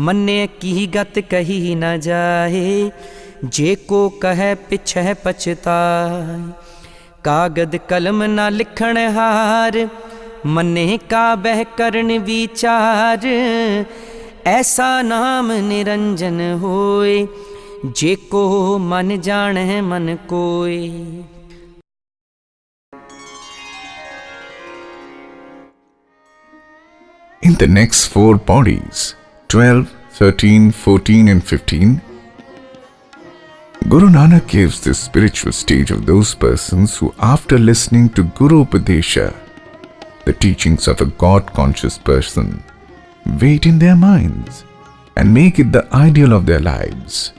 ਮੰਨੇ ਕੀ ਗਤ ਕਹੀ ਨਾ ਜਾਏ, ਜੇ ਕੋ ਕਹੈ ਪਿਛੈ ਪਛਤਾਏ। ਕਾਗਦ ਕਲਮ ਨਾ ਲਿਖਣ ਹਾਰ, ਮੰਨੇ ਕਾ ਬਹਿ ਕਰਨ ਵਿਚਾਰ। ਐਸਾ ਨਾਮ ਨਿਰੰਜਨ ਹੋਏ, ਜੇ ਕੋ ਮਨ ਜਾਣੈ ਮਨ ਕੋਏ। In the next four bodies 12, 13, 14, and 15 Guru Nanak gives the spiritual stage of those persons who, after listening to Guru Upadesha, the teachings of a God conscious person, wait in their minds and make it the ideal of their lives.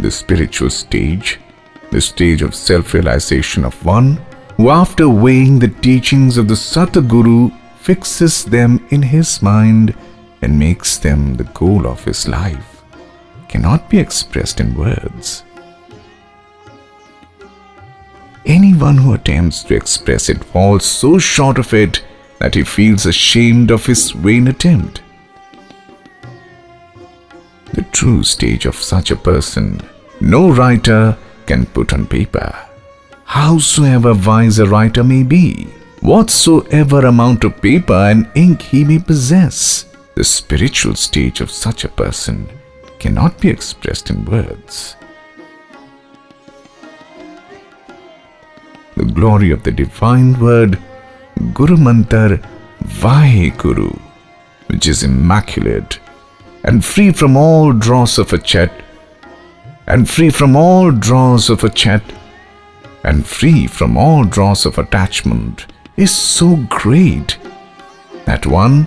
The spiritual stage, the stage of self realization of one who, after weighing the teachings of the Satguru, fixes them in his mind and makes them the goal of his life, cannot be expressed in words. Anyone who attempts to express it falls so short of it that he feels ashamed of his vain attempt. The true stage of such a person, no writer can put on paper. Howsoever wise a writer may be, whatsoever amount of paper and ink he may possess, the spiritual stage of such a person cannot be expressed in words. The glory of the divine word, Guru Mantar Vaheguru, which is immaculate and free from all dross of a chat, and free from all dross of a chat, and free from all dross of attachment, is so great that one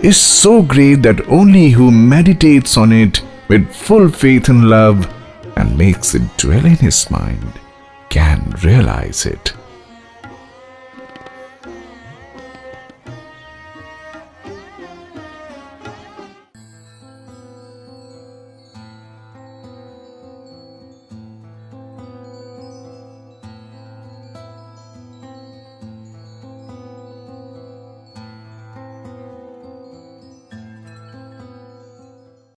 is so great that only who meditates on it with full faith and love and makes it dwell in his mind can realize it.